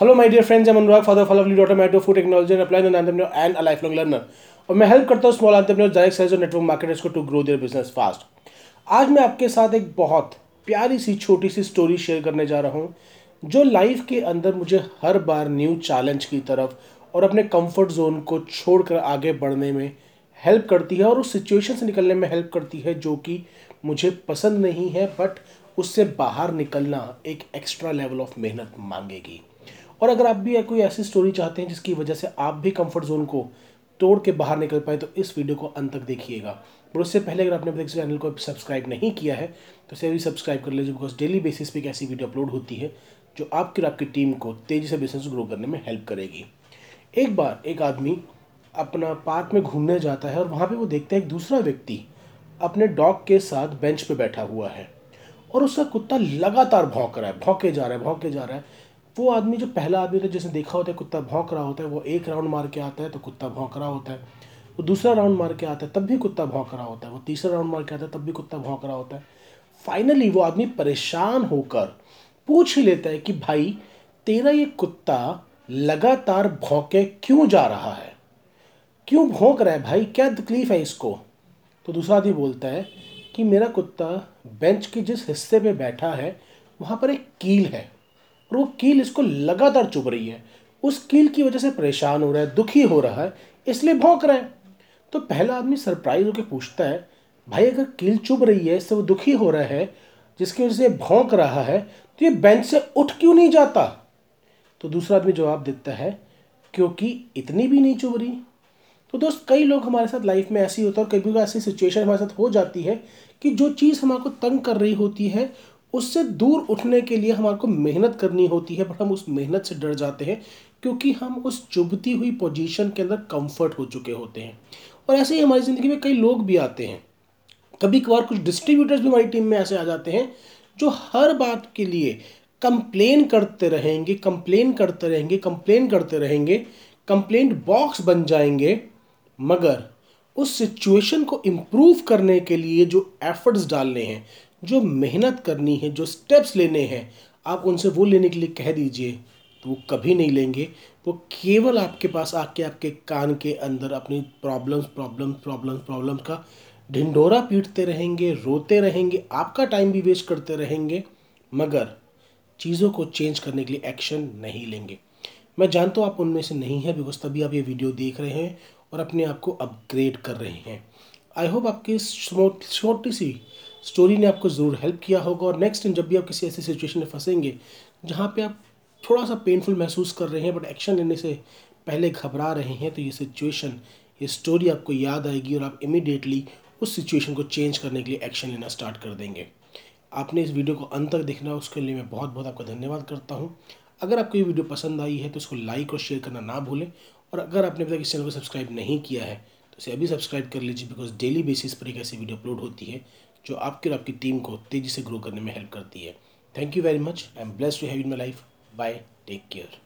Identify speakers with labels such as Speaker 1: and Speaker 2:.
Speaker 1: Hello, my dear friends of a lovely daughter, married to food technology and applied an entrepreneur and a और मैं help करता हूँ small entrepreneur direct sales और network marketers को to grow their business fast आज मैं आपके साथ एक बहुत प्यारी सी छोटी सी स्टोरी शेयर करने जा रहा हूँ जो लाइफ के अंदर मुझे हर बार न्यू चैलेंज की तरफ़ और अपने कंफर्ट जोन को छोड़कर आगे बढ़ने में हेल्प करती है और उस सिचुएशन से निकलने में हेल्प करती है जो कि मुझे पसंद नहीं है बट उससे बाहर निकलना एक एक्स्ट्रा लेवल ऑफ़ मेहनत मांगेगी। और अगर आप भी कोई ऐसी स्टोरी चाहते हैं जिसकी वजह से आप भी कंफर्ट जोन को तोड़ के बाहर निकल पाए तो इस वीडियो को अंत तक देखिएगा। और उससे पहले अगर आपने अपने चैनल को सब्सक्राइब नहीं किया है तो इसे भी सब्सक्राइब कर लीजिए बिकॉज़ डेली बेसिस पे एक ऐसी वीडियो अपलोड होती है, जो आपकी और आपकी टीम को तेज़ी से बिज़नेस ग्रो करने में हेल्प करेगी। एक बार एक आदमी अपना पार्क में घूमने जाता है और वहाँ पे वो देखता है एक दूसरा व्यक्ति अपने डॉग के साथ बेंच पे बैठा हुआ है। और उसका कुत्ता लगातार भौंक रहा है, भौंके जा रहा है, भौंके जा रहा है। वो आदमी जो पहला आदमी था जिसने देखा होता है, कुत्ता भौंक रहा होता है, वो एक राउंड मार के आता है तो कुत्ता भौंक रहा होता है। वो दूसरा राउंड मार के आता है, तब भी कुत्ता भौंक रहा होता है। वो तीसरा राउंड मार के आता है, तब भी कुत्ता भौंक रहा होता है। फाइनली वो आदमी परेशान होकर पूछ ही लेता है कि, भाई, तेरा ये कुत्ता लगातार भौंके क्यों जा रहा है? क्यों भौंक रहा है भाई? क्या तकलीफ़ है इसको? तो दूसरा आदमी बोलता है कि, मेरा कुत्ता बेंच के जिस हिस्से पे बैठा है, वहाँ पर एक कील है। और वो कील इसको लगातार चुभ रही है। उस कील की वजह से परेशान हो रहा है, दुखी हो रहा है, इसलिए भौंक रहा है। तो पहला आदमी सरप्राइज़ होकर पूछता है, भाई, अगर कील चुभ रही है, इससे वो दुखी हो रहा है, जिसकी वजह से भौंक रहा है तो ये बेंच से उठ क्यों नहीं जाता? तो दूसरा आदमी जवाब देता है, क्योंकि इतनी भी नहीं चुभ रही। तो दोस्त, कई लोग हमारे साथ लाइफ में ऐसी होता है, और कभी कभी ऐसी सिचुएशन हमारे साथ हो जाती है कि जो चीज़ हमारे को तंग कर रही होती है उससे दूर उठने के लिए हमारे को मेहनत करनी होती है बट हम उस मेहनत से डर जाते हैं क्योंकि हम उस चुभती हुई पोजीशन के अंदर कंफर्ट हो चुके होते हैं। और ऐसे ही हमारी ज़िंदगी में कई लोग भी आते हैं। कभी कभार कुछ डिस्ट्रीब्यूटर्स भी हमारी टीम में ऐसे आ जाते हैं, जो हर बात के लिए कंप्लेन करते रहेंगे कंप्लेन करते रहेंगे कंप्लेन करते रहेंगे कंप्लेंट बॉक्स बन जाएँगे, मगर उस सिचुएशन को इम्प्रूव करने के लिए जो एफर्ट्स डालने हैं जो मेहनत करनी है, जो स्टेप्स लेने हैं, आप उनसे वो लेने के लिए कह दीजिए तो वो कभी नहीं लेंगे। वो केवल आपके पास आके आपके कान के अंदर अपनी प्रॉब्लम्स प्रॉब्लम्स प्रॉब्लम्स प्रॉब्लम्स का ढिंडोरा पीटते रहेंगे, रोते रहेंगे, आपका टाइम भी वेस्ट करते रहेंगे, मगर चीज़ों को चेंज करने के लिए एक्शन नहीं लेंगे। मैं जानता हूँ आप उनमें से नहीं है बिकॉज़ तभी आप ये वीडियो देख रहे हैं और अपने आप को अपग्रेड कर रहे हैं। आई होप आपकी छोटी सी स्टोरी ने आपको ज़रूर हेल्प किया होगा और नेक्स्ट टाइम जब भी आप किसी ऐसी सिचुएशन में फंसेंगे, जहाँ पे आप थोड़ा सा पेनफुल महसूस कर रहे हैं बट एक्शन लेने से पहले घबरा रहे हैं तो ये सिचुएशन ये स्टोरी आपको याद आएगी और आप इमिडिएटली उस सिचुएशन को चेंज करने के लिए एक्शन लेना स्टार्ट कर देंगे। आपने इस वीडियो को अंत तक देखना, उसके लिए मैं बहुत बहुत आपका धन्यवाद करता हूँ। अगर आपको ये वीडियो पसंद आई है तो इसको लाइक और शेयर करना ना भूलें और अगर आपने अभी तक इस चैनल को सब्सक्राइब नहीं किया है तो इसे अभी सब्सक्राइब कर लीजिए बिकॉज़ डेली बेसिस पर एक ऐसी वीडियो अपलोड होती है, जो आपके और आपकी टीम को तेज़ी से ग्रो करने में हेल्प करती है। Thank you very much I am bless to have in my life bye take care